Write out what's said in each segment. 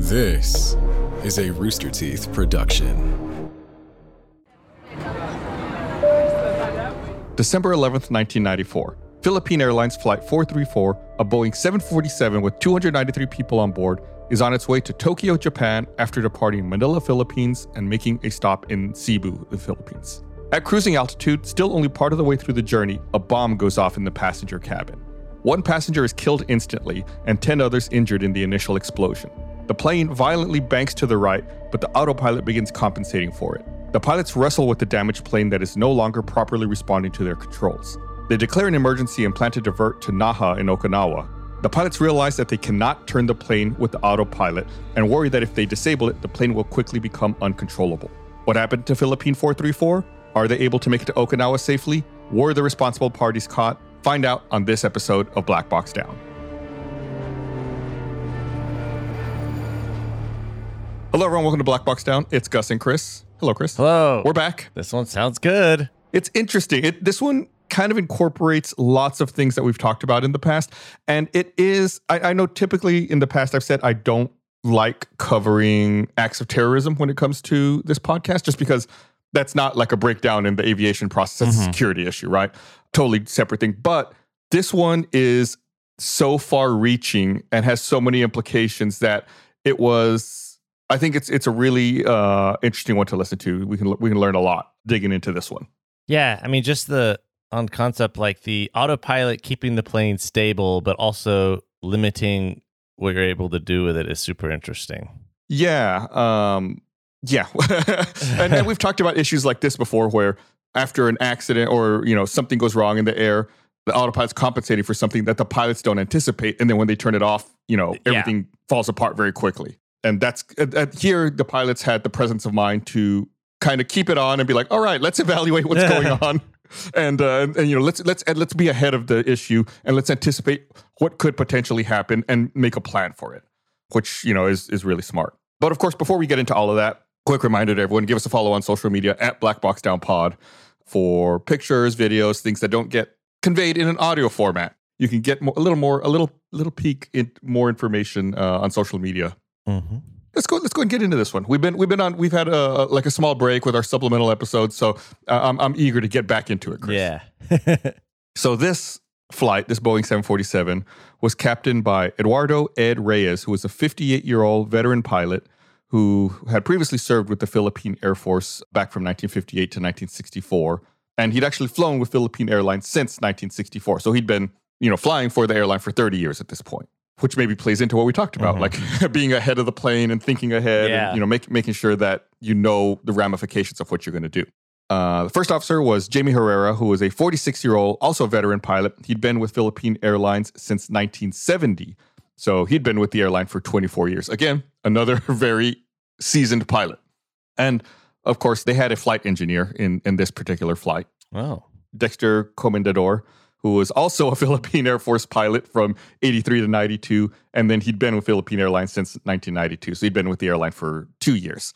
This is a Rooster Teeth production. December 11th, 1994. Philippine Airlines Flight 434, a Boeing 747 with 293 people on board, is on its way to Tokyo, Japan after departing Manila, Philippines, and making a stop in Cebu, the Philippines. At cruising altitude, still only part of the way through the journey, a bomb goes off in the passenger cabin. One passenger is killed instantly, and 10 others injured in the initial explosion. The plane violently banks to the right, but the autopilot begins compensating for it. The pilots wrestle with the damaged plane that is no longer properly responding to their controls. They declare an emergency and plan to divert to Naha in Okinawa. The pilots realize that they cannot turn the plane with the autopilot and worry that if they disable it, the plane will quickly become uncontrollable. What happened to Philippine 434? Are they able to make it to Okinawa safely? Were the responsible parties caught? Find out on this episode of Black Box Down. Hello, everyone. Welcome to Black Box Down. It's Gus and Chris. Hello, Chris. Hello. We're back. This one sounds good. It's interesting. It, this one kind of incorporates lots of things that we've talked about in the past. And it is, I, I know typically in the past I've said I don't like covering acts of terrorism when it comes to this podcast, just because that's not like a breakdown in the aviation process. That's a mm-hmm. security issue, right? Totally separate thing. But this one is so far reaching and has so many implications that it was I think it's it's a really uh, interesting one to listen to. We can we can learn a lot digging into this one. Yeah, I mean, just the on concept like the autopilot keeping the plane stable, but also limiting what you're able to do with it is super interesting. Yeah, um, yeah, and, and we've talked about issues like this before, where after an accident or you know something goes wrong in the air, the autopilot's compensating for something that the pilots don't anticipate, and then when they turn it off, you know Yeah. everything falls apart very quickly. And that's uh, uh, here the pilots had the presence of mind to kind of keep it on and be like, all right, let's evaluate what's going on. And, uh, and and, you know let's let's and let's be ahead of the issue and let's anticipate what could potentially happen and make a plan for it, which you know is is really smart. But of course, before we get into all of that, quick reminder to everyone: give us a follow on social media at Black Box Down Pod for pictures, videos, things that don't get conveyed in an audio format. You can get more, a little more, a little little peek in more information uh, on social media Mm-hmm. let's go let's go and get into this one we've been we've been on we've had a like a small break with our supplemental episodes so uh, I'm, I'm eager to get back into it Chris. Yeah. so this flight this boeing 747 was captained by eduardo ed reyes who was a 58 year old veteran pilot who had previously served with the philippine air force back from 1958 to 1964 and he'd actually flown with philippine airlines since 1964 so he'd been you know flying for the airline for 30 years at this point which maybe plays into what we talked about, like being ahead of the plane and thinking ahead, Yeah. and you know, make, making sure that you know the ramifications of what you're going to do. Uh, the first officer was Jamie Herrera, who was a 46 year old, also a veteran pilot. He'd been with Philippine Airlines since 1970, so he'd been with the airline for 24 years. Again, another very seasoned pilot, and of course, they had a flight engineer in in this particular flight. oh. Dexter Comendador, who was also a Philippine Air Force pilot from 83 to 92. And then he'd been with Philippine Airlines since 1992. So he'd been with the airline for two years.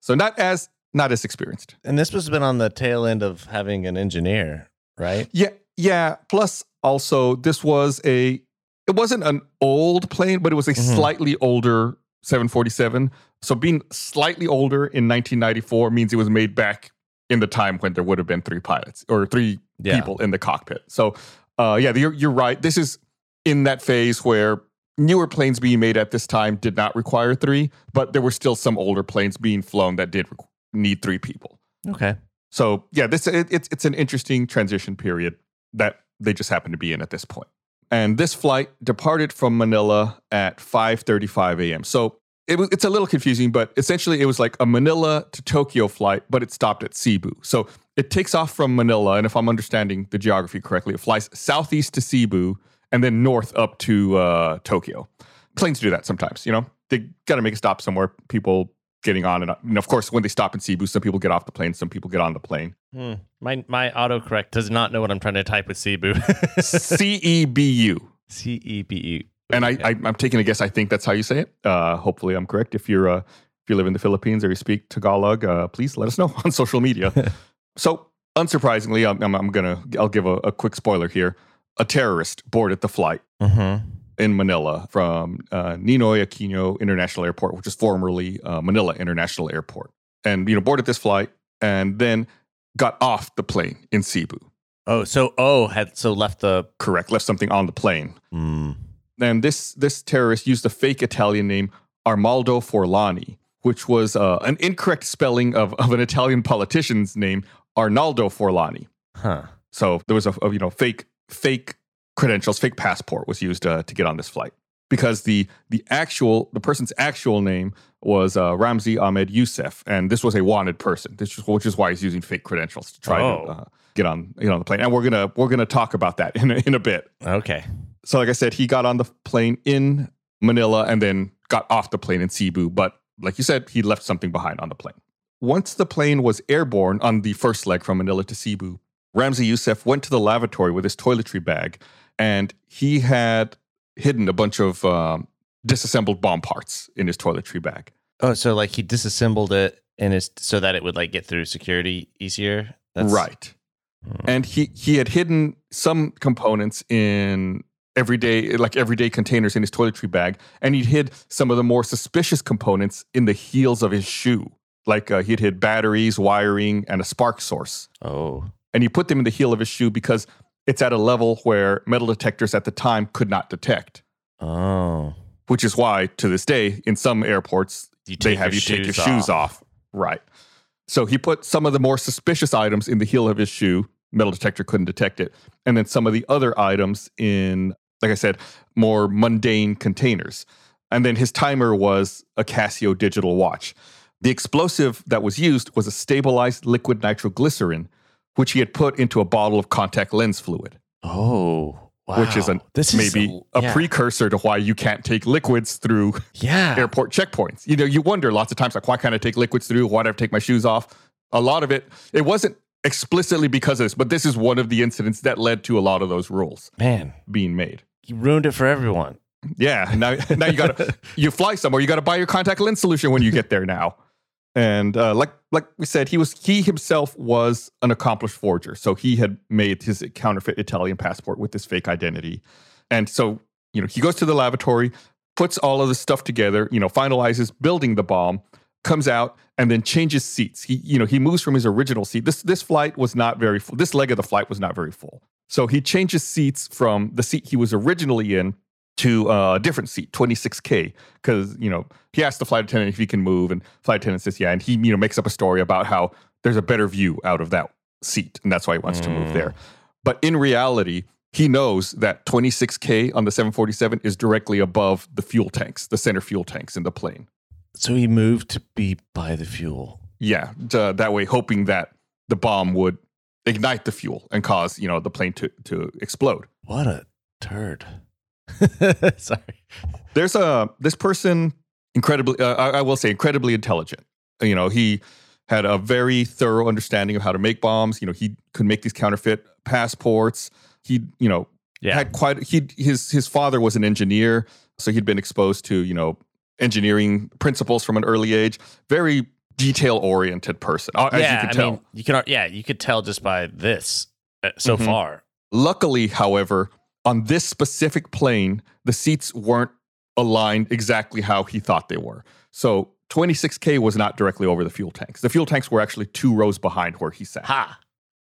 So not as not as experienced. And this was been on the tail end of having an engineer, right? Yeah, yeah. Plus also this was a it wasn't an old plane, but it was a Mhm. slightly older 747. So being slightly older in 1994 means it was made back in the time when there would have been three pilots or three Yeah. people in the cockpit. So, uh, yeah, you're, you're right. This is in that phase where newer planes being made at this time did not require three, but there were still some older planes being flown that did requ- need three people. Okay. So, yeah, this it, it's it's an interesting transition period that they just happen to be in at this point. And this flight departed from Manila at 5:35 a.m. So it was, it's a little confusing, but essentially it was like a Manila to Tokyo flight, but it stopped at Cebu. So it takes off from Manila, and if I'm understanding the geography correctly, it flies southeast to Cebu and then north up to uh, Tokyo. Planes do that sometimes, you know. They got to make a stop somewhere. People getting on and, up. and of course when they stop in Cebu, some people get off the plane, some people get on the plane. Hmm. My my autocorrect does not know what I'm trying to type with Cebu. C E B U. C E B E. And I, I, I'm taking a guess. I think that's how you say it. Uh, hopefully, I'm correct. If you're uh, if you live in the Philippines or you speak Tagalog, uh, please let us know on social media. so, unsurprisingly, I'm, I'm, I'm gonna I'll give a, a quick spoiler here. A terrorist boarded the flight. Mm-hmm. in Manila from uh, Ninoy Aquino International Airport, which is formerly uh, Manila International Airport, and you know boarded this flight and then got off the plane in Cebu. Oh, so O had so left the Correct, left something on the plane. mm, And this this terrorist used a fake Italian name Armaldo Forlani, which was uh, an incorrect spelling of, of an Italian politician's name, Arnaldo Forlani. huh. So there was a, a, you know fake fake credentials, fake passport was used uh, to get on this flight because the the actual the person's actual name was uh, Ramzi Ahmed Youssef, and this was a wanted person. This is, which is why he's using fake credentials to try Oh. to uh, get on get on the plane. And we're gonna we're gonna talk about that in a, in a bit. Okay. So like I said, he got on the plane in Manila and then got off the plane in Cebu. But like you said, he left something behind on the plane. Once the plane was airborne on the first leg from Manila to Cebu, Ramzi Youssef went to the lavatory with his toiletry bag and he had hidden a bunch of um, disassembled bomb parts in his toiletry bag. Oh, so like he disassembled it and it's so that it would like get through security easier. right. Hmm. And he he had hidden some components in everyday like everyday containers in his toiletry bag, and he'd hid some of the more suspicious components in the heels of his shoe. Like uh, he'd hid batteries, wiring, and a spark source. Oh. And he put them in the heel of his shoe because it's at a level where metal detectors at the time could not detect. Oh. Which is why, to this day, in some airports, they have you take your shoes shoes off. Right. So he put some of the more suspicious items in the heel of his shoe. Metal detector couldn't detect it. And then some of the other items in, like I said, more mundane containers. And then his timer was a Casio digital watch. The explosive that was used was a stabilized liquid nitroglycerin, which he had put into a bottle of contact lens fluid, Oh. Wow. which is an, this is maybe a yeah. precursor to why you can't take liquids through yeah. airport checkpoints. You know, you wonder lots of times, like, why can't I take liquids through? Why do I have to take my shoes off? A lot of it, it wasn't explicitly because of this, but this is one of the incidents that led to a lot of those rules Man, being made. You ruined it for everyone. Yeah, now now you gotta you fly somewhere, you gotta buy your contact lens solution when you get there now. And uh, like like we said, he was he himself was an accomplished forger, so he had made his counterfeit Italian passport with this fake identity. And so you know he goes to the lavatory, puts all of this stuff together, you know, finalizes building the bomb, comes out, and then changes seats. He you know he moves from his original seat. This this flight was not very full. This leg of the flight was not very full. So he changes seats from the seat he was originally in to a different seat, 26K, because, you know, he asked the flight attendant if he can move, and flight attendant says, yeah. And he, you know, makes up a story about how there's a better view out of that seat, and that's why he wants to move Mm. there. But in reality, he knows that 26K on the 747 is directly above the fuel tanks, the center fuel tanks in the plane. So he moved to be by the fuel. Yeah, that way, hoping that the bomb would ignite the fuel and cause, you know, the plane to, to explode. What a turd. Sorry. there's a this person incredibly uh, I, I will say incredibly intelligent you know he had a very thorough understanding of how to make bombs you know he could make these counterfeit passports he you know Yeah. had quite he his his father was an engineer so he'd been exposed to you know engineering principles from an early age very detail oriented person uh, as yeah, you can I tell mean, you can. Yeah, you could tell just by this uh, so Mhm. far. Luckily, however, on this specific plane, the seats weren't aligned exactly how he thought they were. So 26K was not directly over the fuel tanks. The fuel tanks were actually two rows behind where he sat. Ha.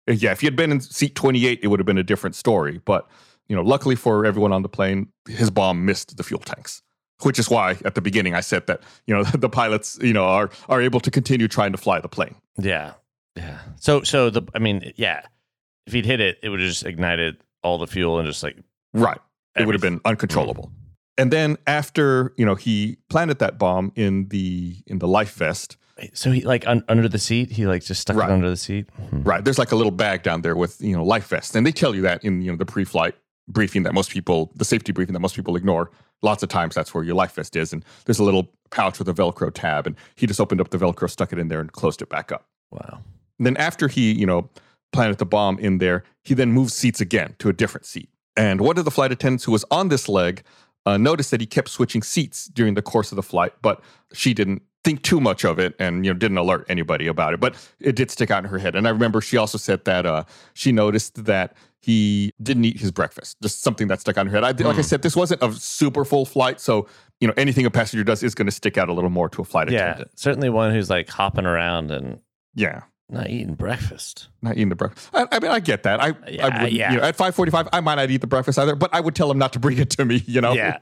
Yeah, if he had been in seat 28, it would have been a different story. But, you know, luckily for everyone on the plane, his bomb missed the fuel tanks. Which is why at the beginning I said that, you know, the pilots, you know, are are able to continue trying to fly the plane. Yeah. Yeah. So so the I mean yeah, if he'd hit it, it would have just ignited all the fuel and just like Right. It would have been uncontrollable. And then after, you know, he planted that bomb in the in the life vest, So he like un- under the seat, he like just stuck Right. it under the seat. Hmm. right? There's like a little bag down there with, you know, life vest. And they tell you that in, you know, the pre-flight briefing that most people, the safety briefing that most people ignore. Lots of times that's where your life vest is. And there's a little pouch with a Velcro tab. And he just opened up the Velcro, stuck it in there, and closed it back up. Wow. And then after he, you know, planted the bomb in there, he then moved seats again to a different seat. And one of the flight attendants who was on this leg uh, noticed that he kept switching seats during the course of the flight, but she didn't think too much of it and you know didn't alert anybody about it. But it did stick out in her head. And I remember she also said that uh, she noticed that he didn't eat his breakfast. Just something that stuck on in her head. I, Like I Mm. said, this wasn't a super full flight, so you know anything a passenger does is going to stick out a little more to a flight Yeah, attendant. certainly one who's like hopping around and Yeah, not eating breakfast. not eating the breakfast. I, I mean, I get that. I, Yeah, I wouldn't, yeah. You know, at five forty-five, I might not eat the breakfast either, but I would tell them not to bring it to me. You know, Yeah.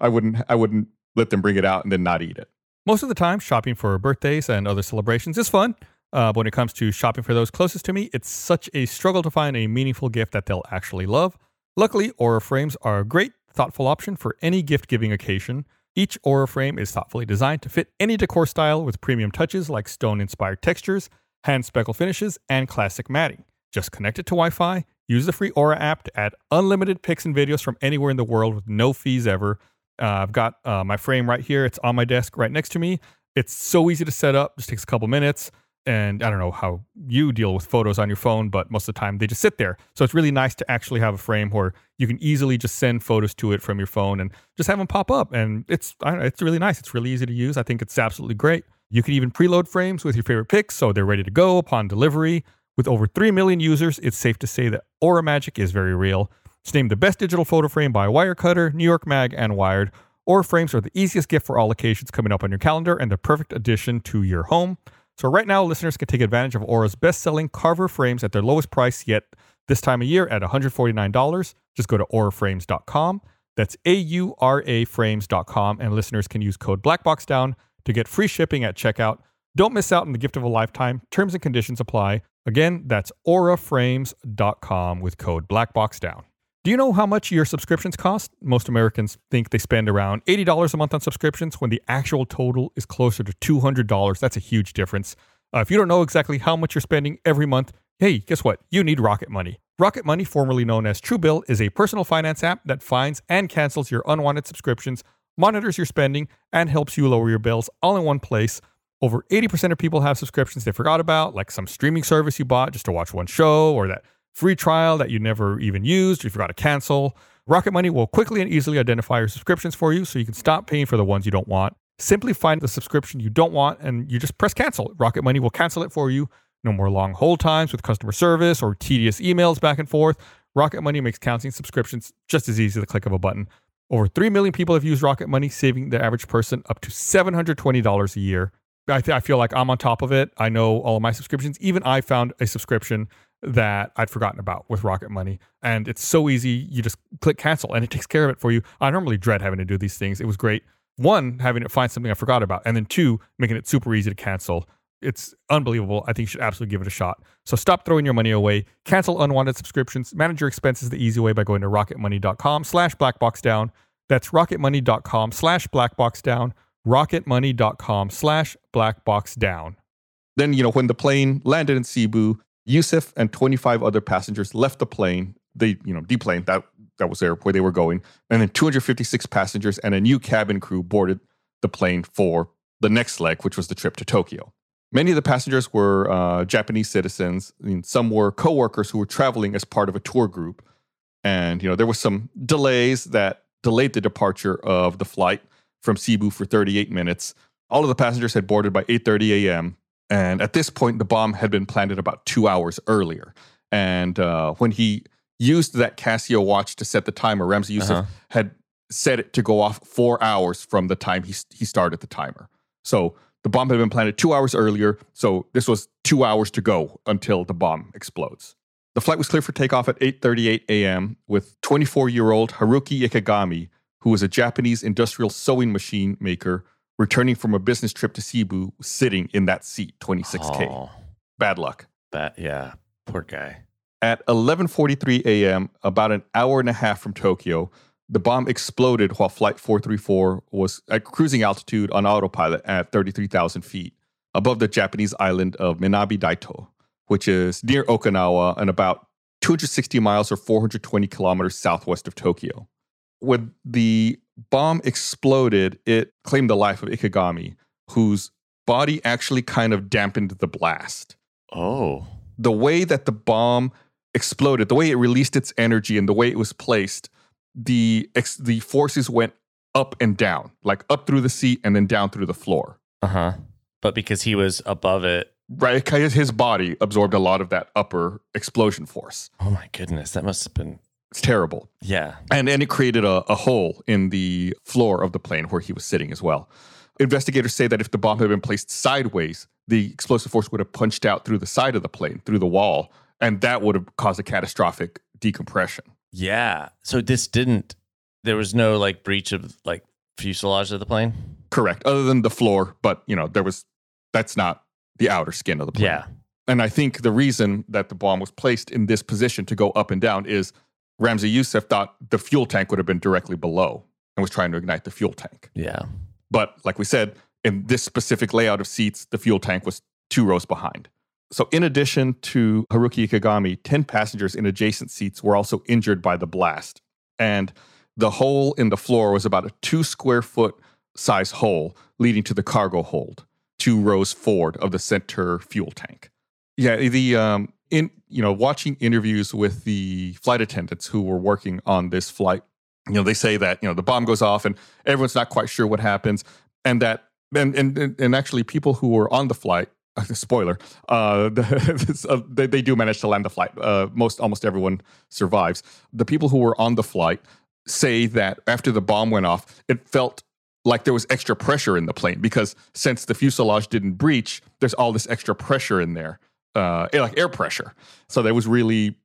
I wouldn't. I wouldn't let them bring it out and then not eat it. Most of the time, shopping for birthdays and other celebrations is fun. Uh, when it comes to shopping for those closest to me, it's such a struggle to find a meaningful gift that they'll actually love. Luckily, Aura frames are a great, thoughtful option for any gift giving occasion. Each Aura frame is thoughtfully designed to fit any decor style with premium touches like stone inspired textures, hand speckle finishes, and classic matting. Just connect it to Wi Fi, use the free Aura app to add unlimited pics and videos from anywhere in the world with no fees ever. Uh, I've got uh, my frame right here. It's on my desk right next to me. It's so easy to set up, just takes a couple minutes. And I don't know how you deal with photos on your phone, but most of the time they just sit there. So it's really nice to actually have a frame where you can easily just send photos to it from your phone and just have them pop up. And it's know, it's really nice. It's really easy to use. I think it's absolutely great. You can even preload frames with your favorite pics, so they're ready to go upon delivery. With over 3 million users, it's safe to say that Aura Magic is very real. It's named the best digital photo frame by Wirecutter, New York Mag, and Wired. Aura frames are the easiest gift for all occasions coming up on your calendar and the perfect addition to your home. So right now, listeners can take advantage of Aura's best-selling Carver frames at their lowest price yet this time of year at $149. Just go to auraframes.com. That's A-U-R-A frames.com, and listeners can use code BlackBoxDown to get free shipping at checkout. Don't miss out on the gift of a lifetime. Terms and conditions apply. Again, that's auraframes.com with code BlackBoxDown. Do you know how much your subscriptions cost? Most Americans think they spend around $80 a month on subscriptions when the actual total is closer to $200. That's a huge difference. Uh, if you don't know exactly how much you're spending every month, hey, guess what? You need Rocket Money. Rocket Money, formerly known as Truebill, is a personal finance app that finds and cancels your unwanted subscriptions, monitors your spending, and helps you lower your bills all in one place. Over 80% of people have subscriptions they forgot about, like some streaming service you bought just to watch one show, or that free trial that you never even used or you forgot to cancel. Rocket Money will quickly and easily identify your subscriptions for you so you can stop paying for the ones you don't want. Simply find the subscription you don't want and you just press cancel. Rocket Money will cancel it for you. No more long hold times with customer service or tedious emails back and forth. Rocket Money makes canceling subscriptions just as easy as the click of a button. Over 3 million people have used Rocket Money, saving the average person up to $720 a year. I, th- I feel like I'm on top of it. I know all of my subscriptions. Even I found a subscription that I'd forgotten about with Rocket Money. And it's so easy. You just click cancel and it takes care of it for you. I normally dread having to do these things. It was great. One, having it find something I forgot about. And then two, making it super easy to cancel. It's unbelievable. I think you should absolutely give it a shot. So stop throwing your money away. Cancel unwanted subscriptions. Manage your expenses the easy way by going to rocketmoney.com slash blackboxdown. That's rocketmoney.com slash blackboxdown. rocketmoney.com slash blackboxdown. Then, you know, when the plane landed in Cebu, Yusuf and 25 other passengers left the plane. They, you know, deplaned. That that was there where they were going. And then 256 passengers and a new cabin crew boarded the plane for the next leg, which was the trip to Tokyo. Many of the passengers were uh, Japanese citizens. I mean, some were coworkers who were traveling as part of a tour group. And you know, there was some delays that delayed the departure of the flight from Cebu for 38 minutes. All of the passengers had boarded by 8:30 a.m. And at this point, the bomb had been planted about two hours earlier. And uh, when he used that Casio watch to set the timer, Ramzi Yusuf Uh-huh. had set it to go off four hours from the time he, he started the timer. So the bomb had been planted two hours earlier. So this was two hours to go until the bomb explodes. The flight was cleared for takeoff at 8:38 a.m. with 24-year-old Haruki Ikegami, who was a Japanese industrial sewing machine maker, returning from a business trip to Cebu, sitting in that seat, 26k. Oh, Bad luck. that yeah, poor guy. At 11:43 a.m., about an hour and a half from Tokyo, the bomb exploded while Flight 434 was at cruising altitude on autopilot at 33,000 feet above the Japanese island of Minami Daito, which is near Okinawa and about 260 miles or 420 kilometers southwest of Tokyo. When the bomb exploded, it claimed the life of Ikegami, whose body actually kind of dampened the blast Oh, the way that the bomb exploded, the way it released its energy, and the way it was placed, the ex- the forces went up and down, like up through the seat and then down through the floor. uh huh. But because he was above it, right, his body absorbed a lot of that upper explosion force. Oh my goodness, that must have been It's terrible. yeah. And, and it created a, a hole in the floor of the plane where he was sitting as well. Investigators say that if the bomb had been placed sideways, the explosive force would have punched out through the side of the plane, through the wall, and that would have caused a catastrophic decompression. Yeah. So this didn't there was no like breach of like fuselage of the plane? Correct. Other than the floor, but you know, there was that's not the outer skin of the plane. Yeah. And I think the reason that the bomb was placed in this position to go up and down is Ramzi Youssef thought the fuel tank would have been directly below and was trying to ignite the fuel tank. Yeah. But like we said, in this specific layout of seats, the fuel tank was two rows behind. So, in addition to Haruki Ikegami, 10 passengers in adjacent seats were also injured by the blast. And the hole in the floor was about a two square foot size hole leading to the cargo hold, two rows forward of the center fuel tank. Yeah, the um, in you know watching interviews with the flight attendants who were working on this flight, you know they say that you know the bomb goes off and everyone's not quite sure what happens, and that and and and actually people who were on the flight. Spoiler: uh, uh, they, they do manage to land the flight. Uh, most almost everyone survives. The people who were on the flight say that after the bomb went off, it felt like there was extra pressure in the plane because since the fuselage didn't breach, there's all this extra pressure in there, uh, like air pressure. So that was really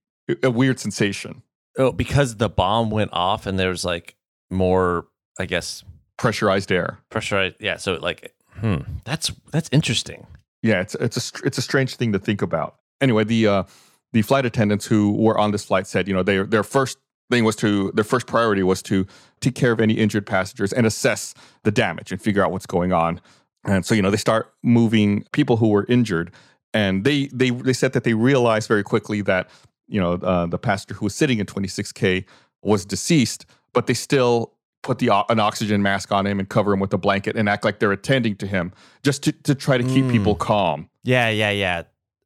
a weird sensation. Oh, because the bomb went off and there was like more, I guess, Pressurized air. pressurized. Yeah. So like, hmm, that's that's interesting. Yeah, it's it's a it's a strange thing to think about. Anyway, the uh, the flight attendants who were on this flight said, you know, their their first thing was to their first priority was to take care of any injured passengers and assess the damage and figure out what's going on. And so, you know, they start moving people who were injured, and they they they said that they realized very quickly that you know uh, the pastor who was sitting in 26k was deceased, but they still put the an oxygen mask on him and cover him with a blanket and act like they're attending to him just to, to try to keep Mm. people calm. Yeah. Yeah. Yeah.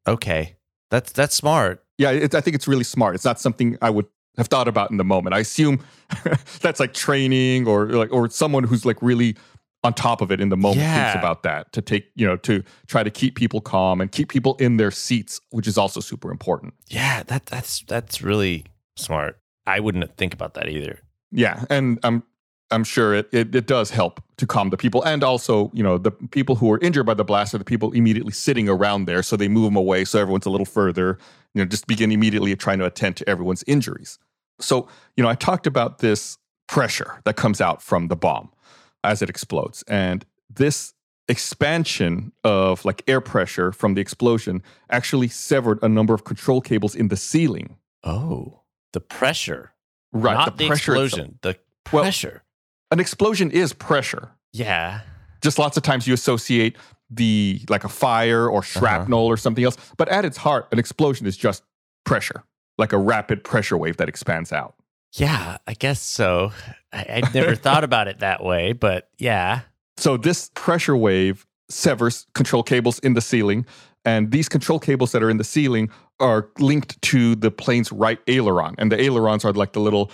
Okay. That's that's smart. Yeah, it, I think it's really smart. It's not something I would have thought about in the moment. I assume that's like training or like or someone who's like really on top of it in the moment thinks about that to take you know to try to keep people calm and keep people in their seats, which is also super important. Yeah. That that's that's really smart. I wouldn't think about that either. Yeah, and I'm I'm sure it, it it does help to calm the people, and also you know the people who are injured by the blast are the people immediately sitting around there, so they move them away, so everyone's a little further. You know, just begin immediately trying to attend to everyone's injuries. So you know, I talked about this pressure that comes out from the bomb as it explodes, and this expansion of like air pressure from the explosion actually severed a number of control cables in the ceiling. Oh, the pressure, Right, Not the, pressure itself. explosion. The Well- pressure. An explosion is pressure. yeah. just lots of times you associate the like a fire or uh-huh. shrapnel or something else but at its heart an explosion is just pressure like a rapid pressure wave that expands out Yeah. I guess so. I, I've never thought about it that way, but yeah. so this pressure wave severs control cables in the ceiling and these control cables that are in the ceiling are linked to the plane's right aileron and the ailerons are like the little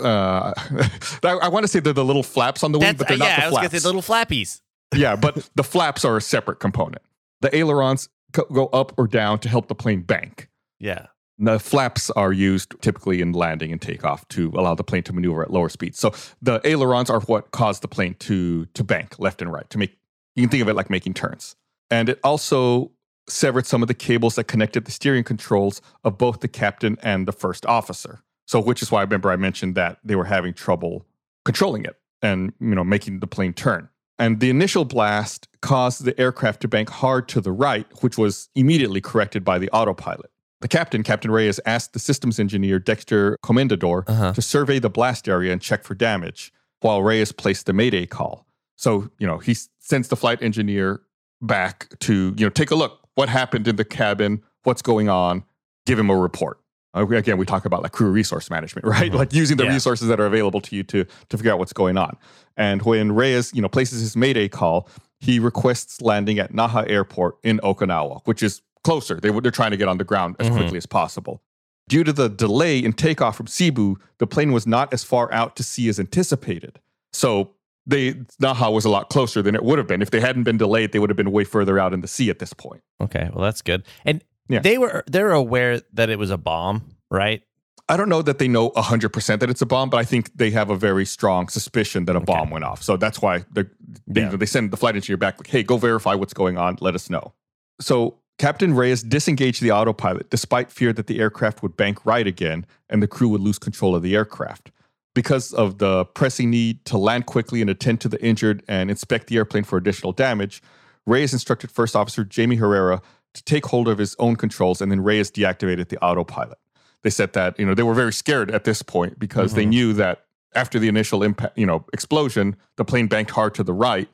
uh, I, I want to say they're the little flaps on the wing, That's, but they're yeah, not I the was flaps. gonna say little flappies. yeah, but the flaps are a separate component. The ailerons co- go up or down to help the plane bank. Yeah. The flaps are used typically in landing and takeoff to allow the plane to maneuver at lower speeds. So the ailerons are what cause the plane to to bank left and right to make. You can think of it like making turns. And it also severed some of the cables that connected the steering controls of both the captain and the first officer. So which is why I remember I mentioned that they were having trouble controlling it and you know making the plane turn. And the initial blast caused the aircraft to bank hard to the right, which was immediately corrected by the autopilot. The captain, Captain Reyes, asked the systems engineer Dexter Comendador Uh-huh. to survey the blast area and check for damage, while Reyes placed the Mayday call. So, you know, he sends the flight engineer back to, you know, take a look. What happened in the cabin? What's going on? Give him a report. Uh, Again, we talk about like crew resource management, right? Mhm. Like using the Yeah. resources that are available to you to to figure out what's going on. And when Reyes, you know, places his Mayday call, he requests landing at Naha Airport in Okinawa, which is closer. They, they're trying to get on the ground as Mhm. quickly as possible. Due to the delay in takeoff from Cebu, the plane was not as far out to sea as anticipated. So they Naha was a lot closer than it would have been if they hadn't been delayed. They would have been way further out in the sea at this point. Okay, well that's good. And Yeah. they were they're aware that it was a bomb, right? I don't know that they know 100% that it's a bomb, but I think they have a very strong suspicion that a bomb went off. So that's why they they, Yeah. they send the flight engineer back, like, hey, go verify what's going on. Let us know. So Captain Reyes disengaged the autopilot despite fear that the aircraft would bank right again and the crew would lose control of the aircraft. Because of the pressing need to land quickly and attend to the injured and inspect the airplane for additional damage, Reyes instructed First Officer Jamie Herrera to take hold of his own controls, and then Reyes deactivated the autopilot. They said that you know they were very scared at this point because they Mhm. knew that after the initial impact, you know, explosion, the plane banked hard to the right,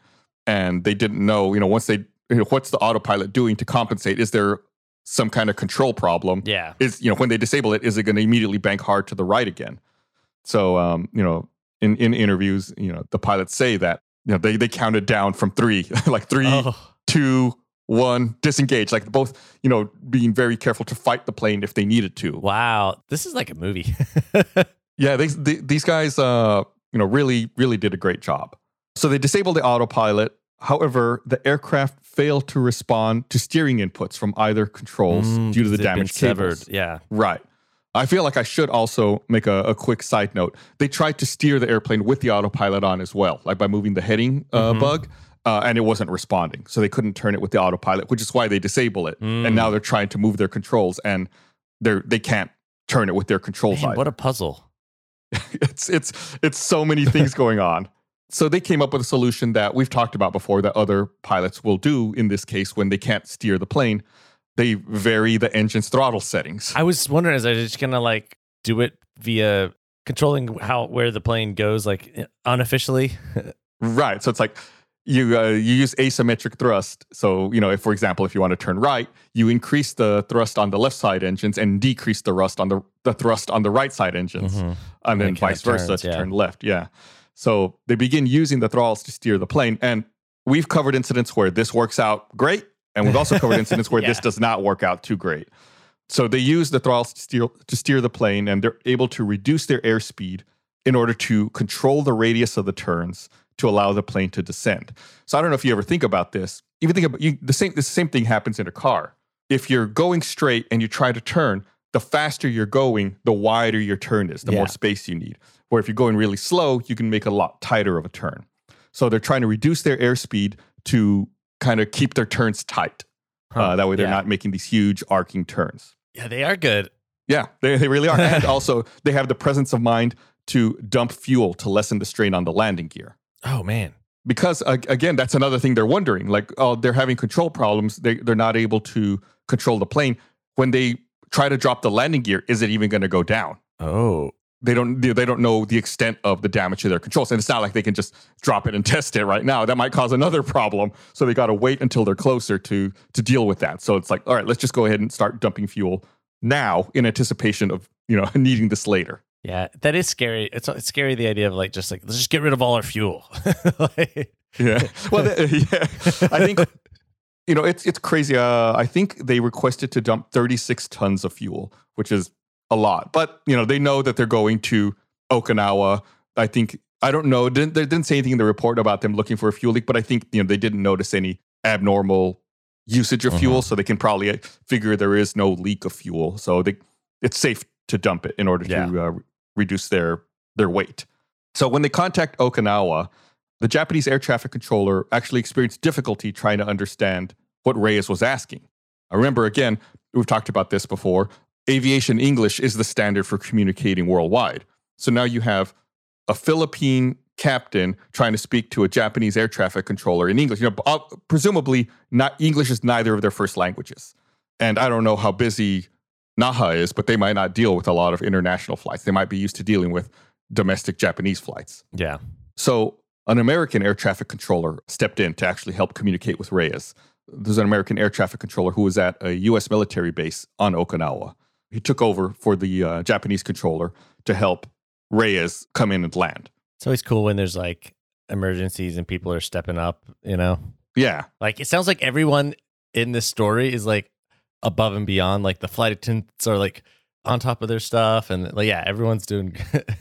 and they didn't know, you know, once they, you know, what's the autopilot doing to compensate? Is there some kind of control problem? Yeah. Is you know when they disable it, is it going to immediately bank hard to the right again? So um, you know, in in interviews, you know, the pilots say that you know they they counted down from three, like three, Oh, two, one, disengage. Like both, you know, being very careful to fight the plane if they needed to. wow. This is like a movie. Yeah, they, they, these guys, uh, you know, really, really did a great job. So they disabled the autopilot. However, the aircraft failed to respond to steering inputs from either controls Mm, due to the they've severed. Yeah. Right. I feel like I should also make a, a quick side note. They tried to steer the airplane with the autopilot on as well, like by moving the heading uh, Mhm. bug, uh, and it wasn't responding. So they couldn't turn it with the autopilot, which is why they disable it. Mm. And now they're trying to move their controls, and they're they can't turn it with their controls. Man, what a puzzle. it's it's it's so many things going on. So they came up with a solution that we've talked about before that other pilots will do in this case when they can't steer the plane. They vary the engine's throttle settings. I was wondering, is I just gonna like do it via controlling how where the plane goes, like unofficially? Right. So it's like you uh, you use asymmetric thrust. So you know, if for example, if you want to turn right, you increase the thrust on the left side engines and decrease the thrust on the the thrust on the right side engines, Mhm. and then vice versa turns, to yeah. turn left. Yeah. So they begin using the throttles to steer the plane, and we've covered incidents where this works out great, and we've also covered incidents where this does not work out too great. So they use the throttles to steer to steer the plane, and they're able to reduce their airspeed in order to control the radius of the turns to allow the plane to descend. So I don't know if you ever think about this. Even think about you, the same. The same thing happens in a car. If you're going straight and you try to turn, the faster you're going, the wider your turn is, the Yeah. more space you need. Where if you're going really slow, you can make a lot tighter of a turn. So they're trying to reduce their airspeed to kind of keep their turns tight. Huh. Uh, that way, they're Yeah. not making these huge arcing turns. Yeah, they are good. Yeah, they, they really are. and also, they have the presence of mind to dump fuel to lessen the strain on the landing gear. Oh man. Because uh, again, that's another thing they're wondering. Like, oh, they're having control problems. They they're not able to control the plane. When they try to drop the landing gear, is it even going to go down? Oh. They don't they don't know the extent of the damage to their controls, and it's not like they can just drop it and test it right now. That might cause another problem. So they got to wait until they're closer to to deal with that. So it's like, all right, let's just go ahead and start dumping fuel now in anticipation of you know needing this later. Yeah, that is scary. It's, it's scary the idea of like just like let's just get rid of all our fuel. Like- Yeah. Well, th- yeah. I think you know it's it's crazy. Uh, I think they requested to dump 36 tons of fuel, which is a lot. But you know they know that they're going to Okinawa. I think I don't know. Didn't, they didn't say anything in the report about them looking for a fuel leak, but I think you know they didn't notice any abnormal usage of fuel, so they can probably uh, figure there is no leak of fuel. So they it's safe to dump it in order Yeah. to uh, reduce their their weight. So when they contact Okinawa, the Japanese air traffic controller actually experienced difficulty trying to understand what Reyes was asking. I remember again, we've talked about this before. Aviation English is the standard for communicating worldwide. So now you have a Philippine captain trying to speak to a Japanese air traffic controller in English. You know, uh, presumably, not English is neither of their first languages. And I don't know how busy Naha is, but they might not deal with a lot of international flights. They might be used to dealing with domestic Japanese flights. yeah. So an American air traffic controller stepped in to actually help communicate with Reyes. There's an American air traffic controller who was at a U.S. military base on Okinawa. He took over for the uh, Japanese controller to help Reyes come in and land. It's always cool when there's like emergencies and people are stepping up, you know? Yeah, Like it sounds like everyone in this story is like above and beyond. Like the flight attendants are like on top of their stuff and like yeah, everyone's doing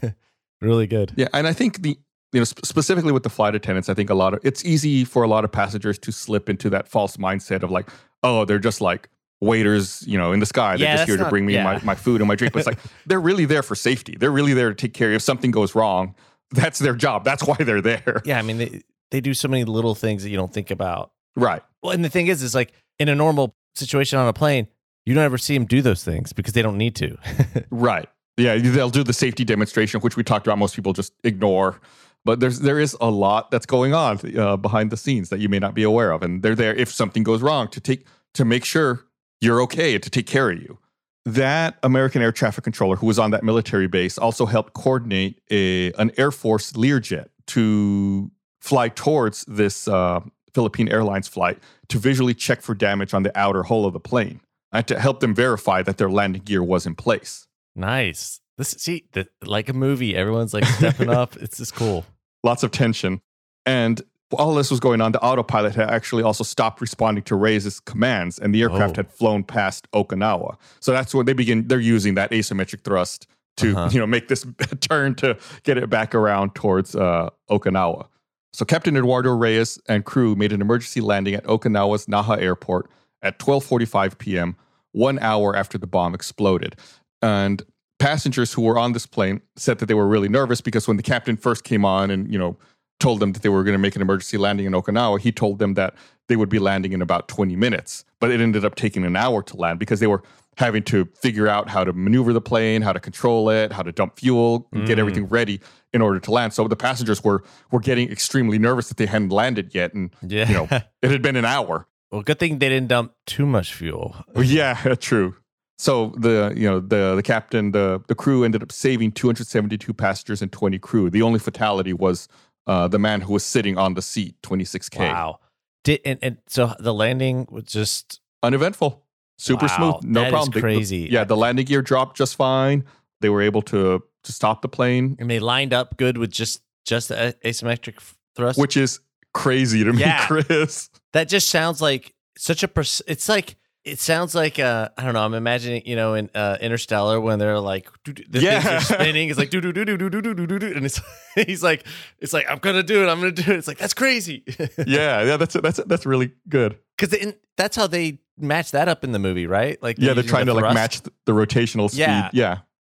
really good. yeah, and I think the you know, sp- specifically with the flight attendants, I think a lot of it's easy for a lot of passengers to slip into that false mindset of like, oh, they're just like waiters, you know, in the sky. They're just here to not- bring me yeah. my, my food and my drink. But it's like they're really there for safety. They're really there to take care of if something goes wrong. That's their job. That's why they're there. Yeah, I mean they they do so many little things that you don't think about. Right. Well, and the thing is, is like in a normal situation on a plane, you don't ever see them do those things because they don't need to. Right. Yeah, they'll do the safety demonstration, which we talked about. Most people just ignore, but there's there is a lot that's going on uh, behind the scenes that you may not be aware of, and they're there if something goes wrong to take to make sure you're okay to take care of you. That American air traffic controller who was on that military base also helped coordinate a an Air Force Learjet to fly towards this uh, Philippine Airlines flight to visually check for damage on the outer hull of the plane and to help them verify that their landing gear was in place. nice. This see, the, like a movie, everyone's like stepping up. It's just cool. lots of tension. And while this was going on, the autopilot had actually also stopped responding to Reyes' commands, and the aircraft Oh. had flown past Okinawa. So that's when they begin. They're using that asymmetric thrust to Uh-huh. you know make this turn to get it back around towards uh, Okinawa. So Captain Eduardo Reyes and crew made an emergency landing at Okinawa's Naha Airport at 12:45 p.m., one hour after the bomb exploded. And passengers who were on this plane said that they were really nervous because when the captain first came on and you know told them that they were going to make an emergency landing in Okinawa, he told them that they would be landing in about 20 minutes. But it ended up taking an hour to land because they were having to figure out how to maneuver the plane, how to control it, how to dump fuel, and get Mm. everything ready in order to land. So the passengers were were getting extremely nervous that they hadn't landed yet and Yeah. you know it had been an hour. well, good thing they didn't dump too much fuel. Yeah, true. So the you know the the captain the the crew ended up saving 272 passengers and 20 crew. The only fatality was uh, the man who was sitting on the seat, 26k. Wow. Did and, and so the landing was just Uneventful, super Wow, smooth, no problem. They- the- crazy. yeah, the landing gear dropped just fine. They were able to to stop the plane, and they lined up good with just just the asymmetric thrust. which is crazy to me, Yeah. Chris. that just sounds like such a pers- it's like it sounds like uh I don't know I'm imagining you know in uh, Interstellar when they're like the things Yeah. are spinning it's like do do do do do do do do do and it's he's like it's like I'm gonna do it I'm gonna do it it's like that's crazy yeah, yeah, that's that's that's really good. because that's how they match that up in the movie right like yeah, they're trying the to like thrust. match th- the rotational speed. Yeah. Yeah.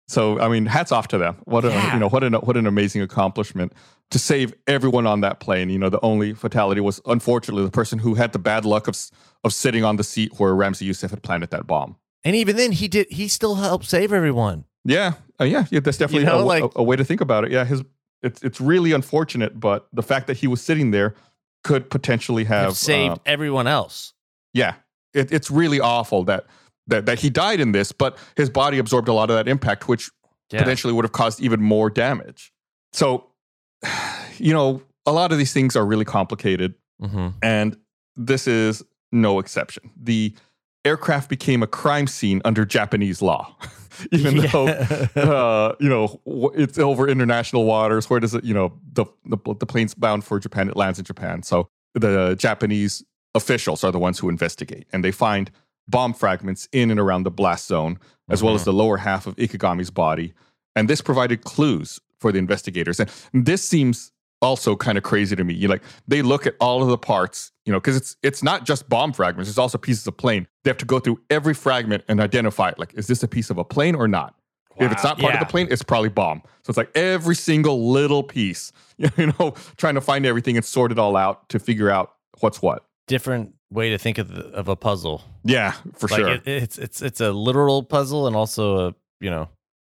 So I mean, hats off to them. What a Yeah. you know what an what an amazing accomplishment to save everyone on that plane. You know, the only fatality was unfortunately the person who had the bad luck of of sitting on the seat where Ramzi Youssef had planted that bomb. and even then he did he still helped save everyone Yeah, uh, yeah, yeah. That's definitely know, a, like- a, a way to think about it. Yeah, his it's it's really unfortunate, but the fact that he was sitting there could potentially have, have saved uh, everyone else yeah, it, it's really awful that that that he died in this, but his body absorbed a lot of that impact, which yeah potentially would have caused even more damage. So, you know, a lot of these things are really complicated, hmm and this is no exception. The aircraft became a crime scene under Japanese law, even Yeah. though uh, you know it's over international waters. Where does it? You know, the, the the plane's bound for Japan. It lands in Japan, so the Japanese officials are the ones who investigate, and they find bomb fragments in and around the blast zone, as well as mm-hmm. the lower half of Ikegami's body, and this provided clues for the investigators. And this seems also kind of crazy to me. You like they look at all of the parts, you know, because it's it's not just bomb fragments; it's also pieces of plane. They have to go through every fragment and identify it. Like, is this a piece of a plane or not? If it's not part of the plane, it's probably bomb. So it's like every single little piece, you know, trying to find everything and sort it all out to figure out what's what. different way to think of the, of a puzzle Yeah, for like sure. it, it's it's it's a literal puzzle and also a you know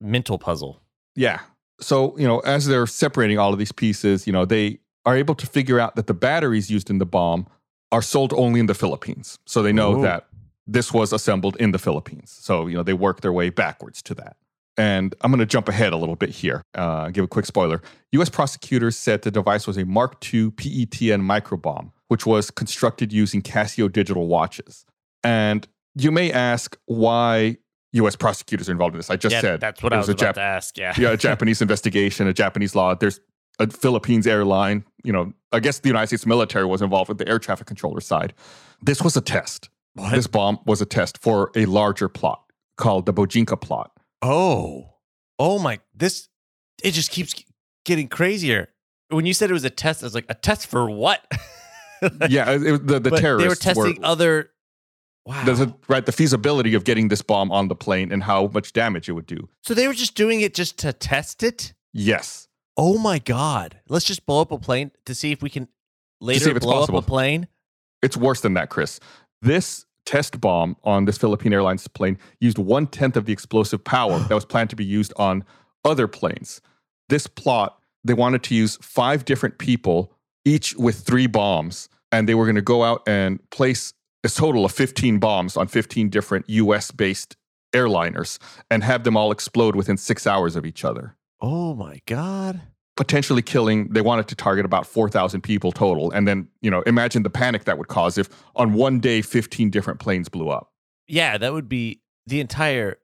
mental puzzle Yeah. So, you know, as they're separating all of these pieces, you know, they are able to figure out that the batteries used in the bomb are sold only in the Philippines. So they know Ooh. that this was assembled in the Philippines. So, you know, they work their way backwards to that. And I'm going to jump ahead a little bit here, uh, give a quick spoiler. US prosecutors said the device was a Mark II PETN microbomb, which was constructed using Casio digital watches. And you may ask why US prosecutors are involved in this. I just yeah said that's what i was a about Jap- to ask yeah yeah, a Japanese investigation, a Japanese law. There's a Philippines airline. You know, I guess the United States military was involved with the air traffic controller side. This was a test. What? This bomb was a test for a larger plot called the Bojinka plot. Oh oh my this it just keeps getting crazier when you said it was a test, I was like, a test for what? yeah, it, the the But terrorists they were testing other. Wow. A, right the feasibility of getting this bomb on the plane and how much damage it would do. so they were just doing it just to test it. Yes, Oh my god! Let's just blow up a plane to see if we can later blow possible. up a plane. it's worse than that, Chris. This test bomb on this Philippine Airlines plane used one tenth of the explosive power that was planned to be used on other planes. This plot, they wanted to use five different people, each with three bombs, and they were going to go out and place a total of 15 bombs on 15 different US based airliners and have them all explode within six hours of each other. Oh my god! Potentially killing they wanted to target about 4000 people total and then you know imagine the panic that would cause if on one day 15 different planes blew up Yeah, that would be the entire.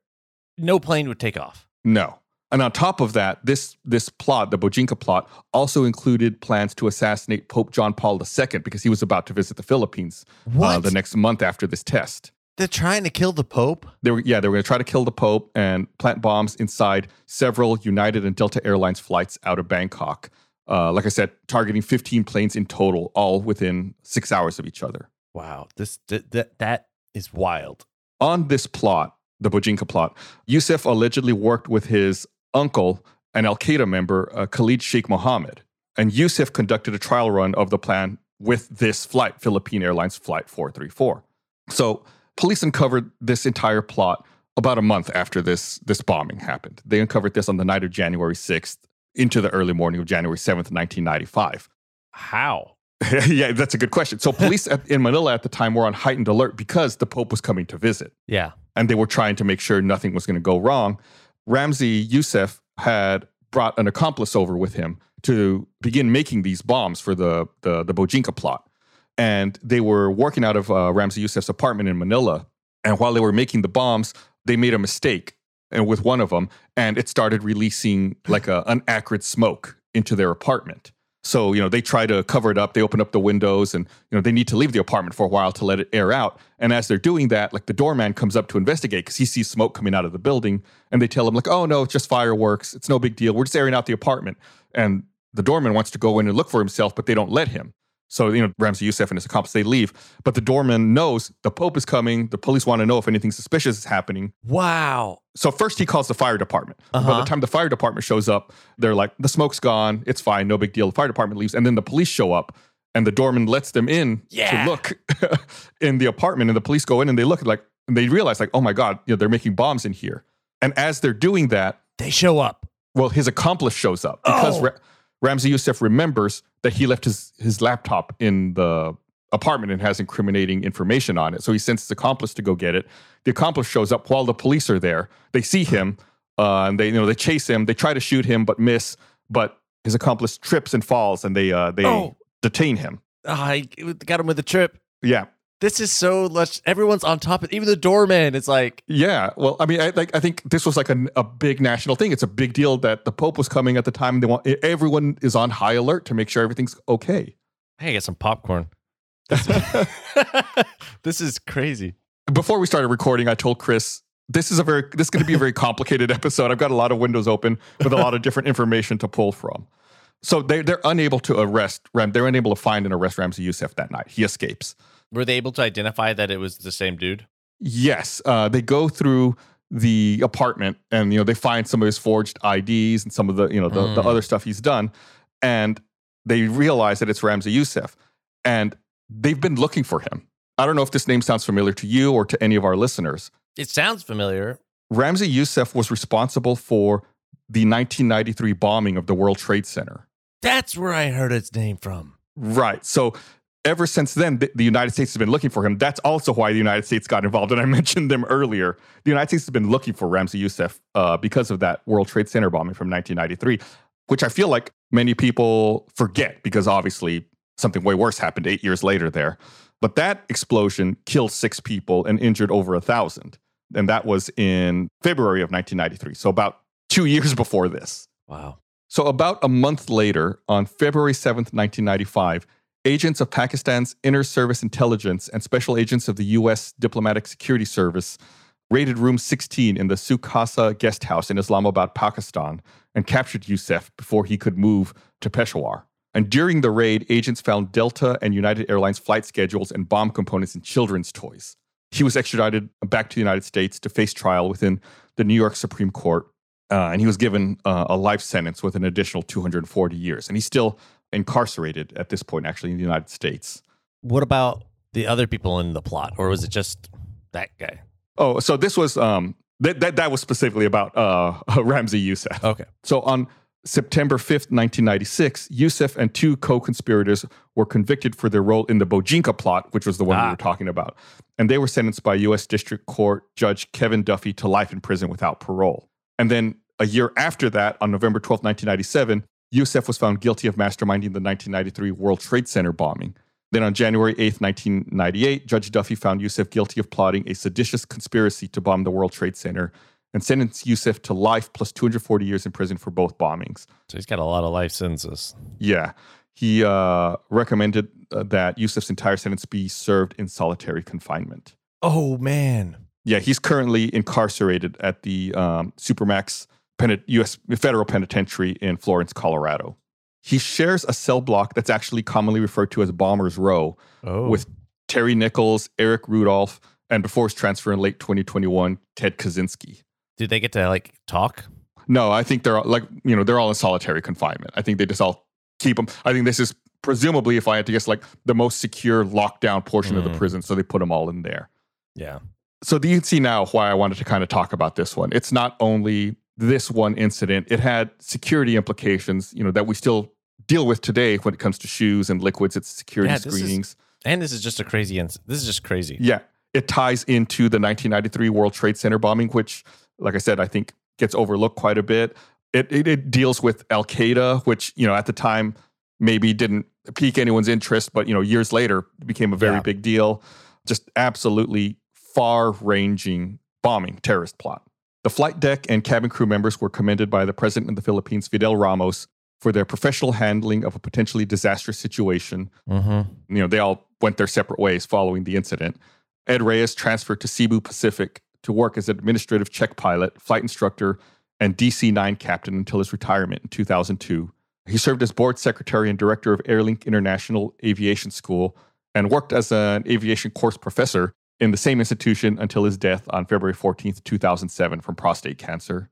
No plane would take off. no and on top of that this this plot the bojinka plot also included plans to assassinate pope john paul ii because he was about to visit the philippines uh, the next month after this test They're trying to kill the Pope. they were yeah they were going to try to kill the pope and plant bombs inside several united and delta airlines flights out of bangkok uh, like i said targeting 15 planes in total all within six hours of each other Wow, this th- th- that is wild. on this plot, the Bojinka plot, Youssef allegedly worked with his uncle, an Al Qaeda member, uh, Khalid Sheikh Mohammed. And Youssef conducted a trial run of the plan with this flight, Philippine Airlines Flight 434. So police uncovered this entire plot about a month after this, this bombing happened. They uncovered this on the night of January 6th into the early morning of January 7th, 1995. How? yeah, that's a good question. So police at, in Manila at the time were on heightened alert because the Pope was coming to visit Yeah. and they were trying to make sure nothing was going to go wrong. Ramzi Youssef had brought an accomplice over with him to begin making these bombs for the the, the Bojinka plot, and they were working out of uh, Ramzi Youssef's apartment in Manila. And while they were making the bombs, they made a mistake and with one of them, and it started releasing like a, an acrid smoke into their apartment. So, you know, they try to cover it up. They open up the windows and, you know, they need to leave the apartment for a while to let it air out. And as they're doing that, like the doorman comes up to investigate because he sees smoke coming out of the building. And they tell him, like, oh, no, it's just fireworks. It's no big deal. We're just airing out the apartment. And the doorman wants to go in and look for himself, but they don't let him. So, you know, Ramzi Youssef and his accomplice, they leave. But the doorman knows the Pope is coming. The police want to know if anything suspicious is happening. Wow. So first he calls the fire department. By Uh-huh. the time the fire department shows up, they're like, the smoke's gone. It's fine. No big deal. The fire department leaves. And then the police show up and the doorman lets them in Yeah. to look in the apartment. And the police go in and they look like, and they realize like, oh my God, you know, they're making bombs in here. And as they're doing that, They show up. well, his accomplice shows up because Oh. Ra- Ramzi Youssef remembers that he left his, his laptop in the apartment and has incriminating information on it. So he sends his accomplice to go get it. The accomplice shows up while the police are there. They see him uh, and they you know they chase him. They try to shoot him but miss. But his accomplice trips and falls and they uh, they Oh. detain him. I got him with a trip. Yeah. This is so much. Everyone's on top of Even the doorman it's like, Yeah, well, I mean, I like I think this was like a, a big national thing. It's a big deal that the Pope was coming at the time. They want everyone is on high alert to make sure everything's okay. hey, get some popcorn. this is crazy. before we started recording, I told Chris this is a very this is going to be a very complicated episode. I've got a lot of windows open with a lot of different information to pull from. So they they're unable to arrest Ram. They're unable to find and arrest Ramzi Youssef that night. He escapes. Were they able to identify that it was the same dude? Yes, uh, they go through the apartment and you know they find some of his forged IDs and some of the you know the, the Mm. other stuff he's done, and they realize that it's Ramzi Youssef, and they've been looking for him. I don't know if this name sounds familiar to you or to any of our listeners. It sounds familiar. Ramzi Youssef was responsible for the 1993 bombing of the World Trade Center. That's where I heard its name from. Right. So ever since then, the, the United States has been looking for him. That's also why the United States got involved. And I mentioned them earlier. The United States has been looking for Ramzi Youssef uh, because of that World Trade Center bombing from 1993, which I feel like many people forget because obviously something way worse happened eight years later there. But that explosion killed six people and injured over a thousand. And that was in February of 1993. So about two years before this. Wow. So, about a month later, on February 7th, 1995, agents of Pakistan's Inner Service Intelligence and special agents of the U.S. Diplomatic Security Service raided room 16 in the Su-Casa guest house in Islamabad, Pakistan, and captured Youssef before he could move to Peshawar. And during the raid, agents found Delta and United Airlines flight schedules and bomb components in children's toys. He was extradited back to the United States to face trial within the New York Supreme Court. Uh, and he was given uh, a life sentence with an additional 240 years. And he still incarcerated at this point, actually, in the United States. What about the other people in the plot, or was it just that guy? Oh, so this was um that that, that was specifically about uh Ramzi Youssef. Okay. So on September 5th, 1996, Youssef and two co-conspirators were convicted for their role in the Bojinka plot, which was the one we Ah. were talking about. And they were sentenced by U.S. District Court Judge Kevin Duffy to life in prison without parole. And then a year after that, on November 12th, 1997, Youssef was found guilty of masterminding the 1993 World Trade Center bombing. Then on January 8, 1998, Judge Duffy found Youssef guilty of plotting a seditious conspiracy to bomb the World Trade Center and sentenced Youssef to life plus 240 years in prison for both bombings. So he's got a lot of life sentences. Yeah. He uh, recommended uh, that Youssef's entire sentence be served in solitary confinement. Oh man. Yeah, he's currently incarcerated at the um, Supermax Pen- U.S. Federal Penitentiary in Florence, Colorado. He shares a cell block that's actually commonly referred to as Bomber's Row Oh. with Terry Nichols, Eric Rudolph, and before his transfer in late 2021, Ted Kaczynski. Did they get to like talk? No, I think they're all- like you know they're all in solitary confinement. I think they just all keep them. I think this is presumably, if I had to guess, like the most secure lockdown portion of the Mhm. prison, so they put them all in there. Yeah. So you can see now why I wanted to kind of talk about this one. It's not only this one incident; it had security implications, you know, that we still deal with today when it comes to shoes and liquids. It's security Yeah, this is- screenings. And this is just a crazy ins- This is just crazy. Yeah, it ties into the 1993 World Trade Center bombing, which, like I said, I think gets overlooked quite a bit. It it, it deals with Al Qaeda, which you know at the time maybe didn't pique anyone's interest, but you know years later became a very Yeah. big deal. Just absolutely far-ranging bombing terrorist plot. The flight deck and cabin crew members were commended by the president of the Philippines, Fidel Ramos, for their professional handling of a potentially disastrous situation Mm-hmm. you know, they all went their separate ways following the incident. Ed Reyes transferred to Cebu Pacific to work as an administrative check pilot, flight instructor, and DC 9 captain until his retirement in 2002. He served as board secretary and director of Airlink International Aviation School and worked as an aviation course professor in the same institution until his death on February 14th, 2007 from prostate cancer.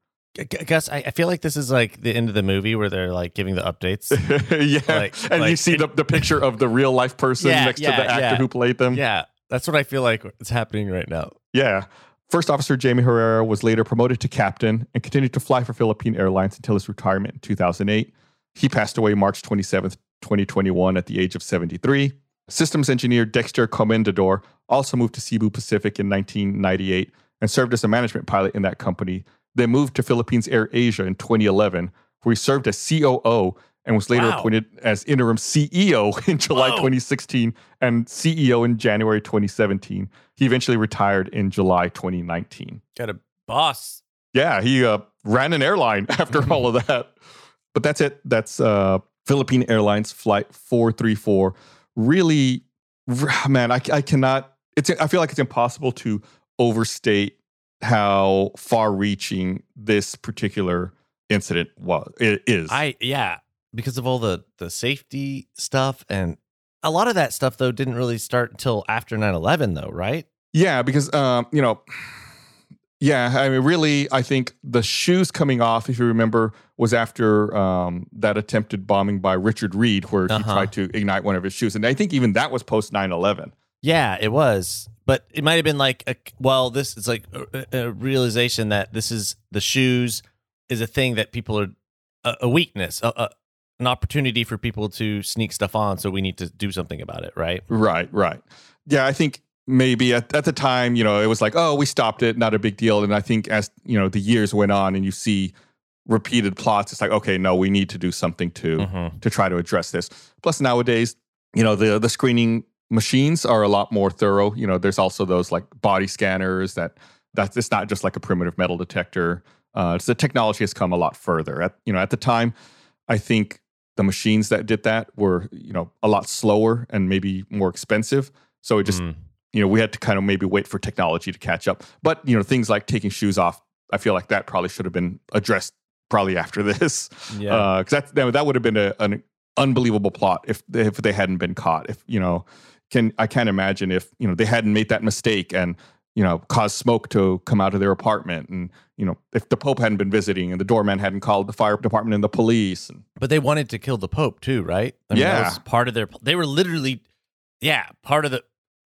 Gus, I, I feel like this is like the end of the movie where they're like giving the updates. yeah. Like- and you like- see the, the picture of the real life person Yeah, next yeah, to the actor yeah. who played them. yeah, that's what I feel like is happening right now. Yeah. First Officer Jamie Herrera was later promoted to captain and continued to fly for Philippine Airlines until his retirement in 2008. He passed away March 27th, 2021, at the age of 73. Systems engineer Dexter Comendador also moved to Cebu Pacific in 1998 and served as a management pilot in that company, then moved to Philippines Air Asia in 2011, where he served as COO and was later Wow. appointed as interim CEO in July Whoa. 2016 and CEO in January 2017. He eventually retired in July 2019. Got a boss. Yeah, he uh, ran an airline after all of that. But that's it. That's uh, Philippine Airlines Flight 434. Really, man, I, I cannot. It's. I feel like it's impossible to overstate how far-reaching this particular incident was. It is. I yeah, because of all the the safety stuff and a lot of that stuff though didn't really start until after 9/11 though, right? Yeah, because um, you know, yeah, I mean, really, I think the shoes coming off, if you remember, was after um, that attempted bombing by Richard Reid, where he Uh-huh. tried to ignite one of his shoes, and I think even that was post 9-11. Yeah, it was. But it might have been like a well, this is like a, a realization that this is the shoes is a thing that people are a, a weakness, a, a, an opportunity for people to sneak stuff on, so we need to do something about it, right? Right, right. Yeah, I think maybe at, at the time, you know, it was like, oh, we stopped it, not a big deal. And I think as you know the years went on, and you see repeated plots, it's like, okay, no, we need to do something to Mhm. to try to address this. Plus, nowadays, you know, the the screening machines are a lot more thorough. You know, there's also those like body scanners that that's it's not just like a primitive metal detector. Uh, so the technology has come a lot further. At you know, at the time, I think the machines that did that were you know a lot slower and maybe more expensive. So it just Mhm. you know we had to kind of maybe wait for technology to catch up. But you know, things like taking shoes off, I feel like that probably should have been addressed probably after this yeah. because that that that would have been a, an unbelievable plot if they, if they hadn't been caught. If you know, can I can't imagine if you know they hadn't made that mistake and you know caused smoke to come out of their apartment and you know if the Pope hadn't been visiting and the doorman hadn't called the fire department and the police. And, But they wanted to kill the Pope too, right? I mean, Yeah. that was part of their. They were literally, yeah, part of the.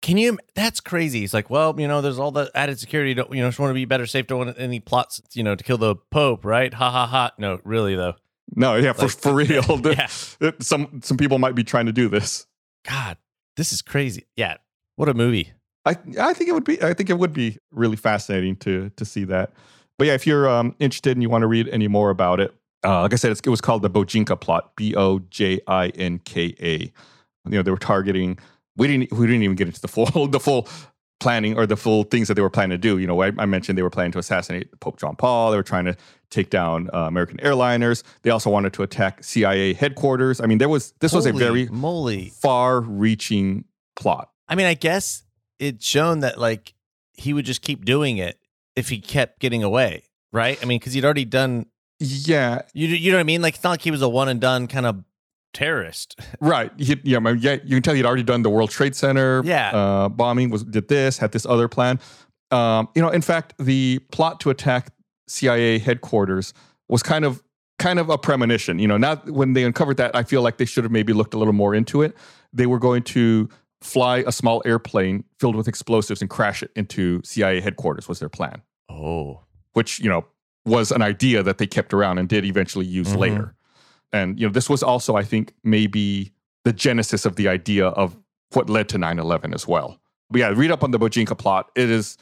Can you? That's crazy. He's like, well, you know, there's all the added security. Don't you know? Just want to be better safe. Don't want any plots, you know, to kill the Pope, right? Ha ha ha. No, really though. no, yeah, for for real. Yeah. Some some people might be trying to do this. God, this is crazy. Yeah, what a movie. I I think it would be I think it would be really fascinating to to see that. But yeah, if you're um, interested and you want to read any more about it, uh, like I said, it was called the Bojinka plot, B O J I N K A. You know, they were targeting. We didn't we didn't even get into the full the full planning or the full things that they were planning to do. You know, I, I mentioned they were planning to assassinate Pope John Paul. They were trying to take down uh, American airliners. They also wanted to attack CIA headquarters. I mean, there was this was a very moly. far-reaching plot. I mean, I guess it's shown that like he would just keep doing it if he kept getting away, right? I mean, because he'd already done. Yeah, You you know what I mean? Like it's not like he was a one and done kind of terrorist. Right. He, yeah, yeah, you can tell he'd already done the World Trade Center Yeah. uh, bombing, was did this, had this other plan. Um, you know, in fact, the plot to attack CIA headquarters was kind of kind of a premonition. You know, not when they uncovered that, I feel like they should have maybe looked a little more into it. They were going to fly a small airplane filled with explosives and crash it into CIA headquarters was their plan, Oh, which, you know, was an idea that they kept around and did eventually use Mhm. later. And you know, this was also, I think, maybe the genesis of the idea of what led to 9-11 as well. But yeah, read up on the Bojinka plot. It is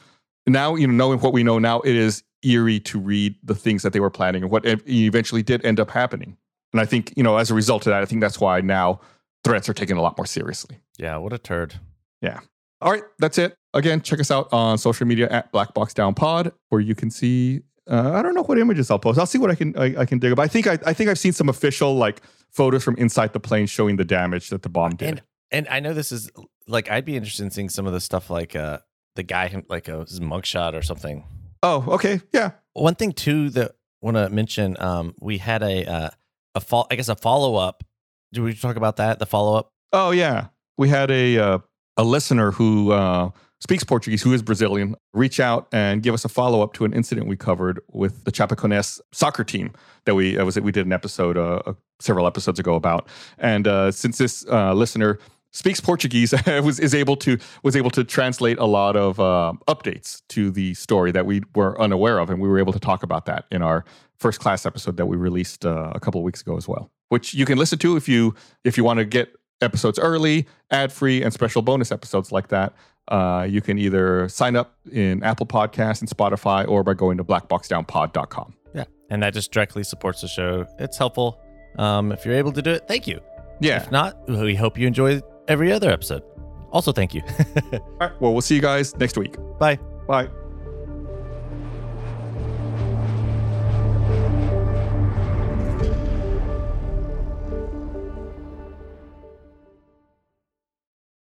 now, you know, knowing what we know now, it is eerie to read the things that they were planning and what eventually did end up happening. And I think, you know, as a result of that, I think that's why now threats are taken a lot more seriously. yeah. What a turd. Yeah. All right, that's it. Again, check us out on social media at Black Box Down Pod, where you can see. Uh, I don't know what images I'll post. I'll see what I can I, I can dig up. I think I, I think I've seen some official like photos from inside the plane showing the damage that the bomb did. And and I know this is like I'd be interested in seeing some of the stuff like uh the guy like a his mugshot or something. oh, okay, yeah, One thing too that want to mention, um, we had a uh, a fall I guess a follow up. Do we talk about that? The follow up. oh yeah. We had a uh, a listener who uh, speaks Portuguese, who is Brazilian, reach out and give us a follow up to an incident we covered with the Chapecoense soccer team that we uh, was we did an episode uh, uh, several episodes ago about. And uh, since this uh, listener speaks Portuguese, was is able to was able to translate a lot of uh, updates to the story that we were unaware of, and we were able to talk about that in our first class episode that we released a couple of weeks ago as well, which you can listen to if you if you want to get episodes early, ad free, and special bonus episodes like that. Uh, you can either sign up in Apple Podcasts and Spotify or by going to blackboxdownpod.com. Yeah, and that just directly supports the show. It's helpful. Um, if you're able to do it, thank you. Yeah. If not, we hope you enjoy every other episode. Also, thank you. All right. Well, we'll see you guys next week. Bye. Bye.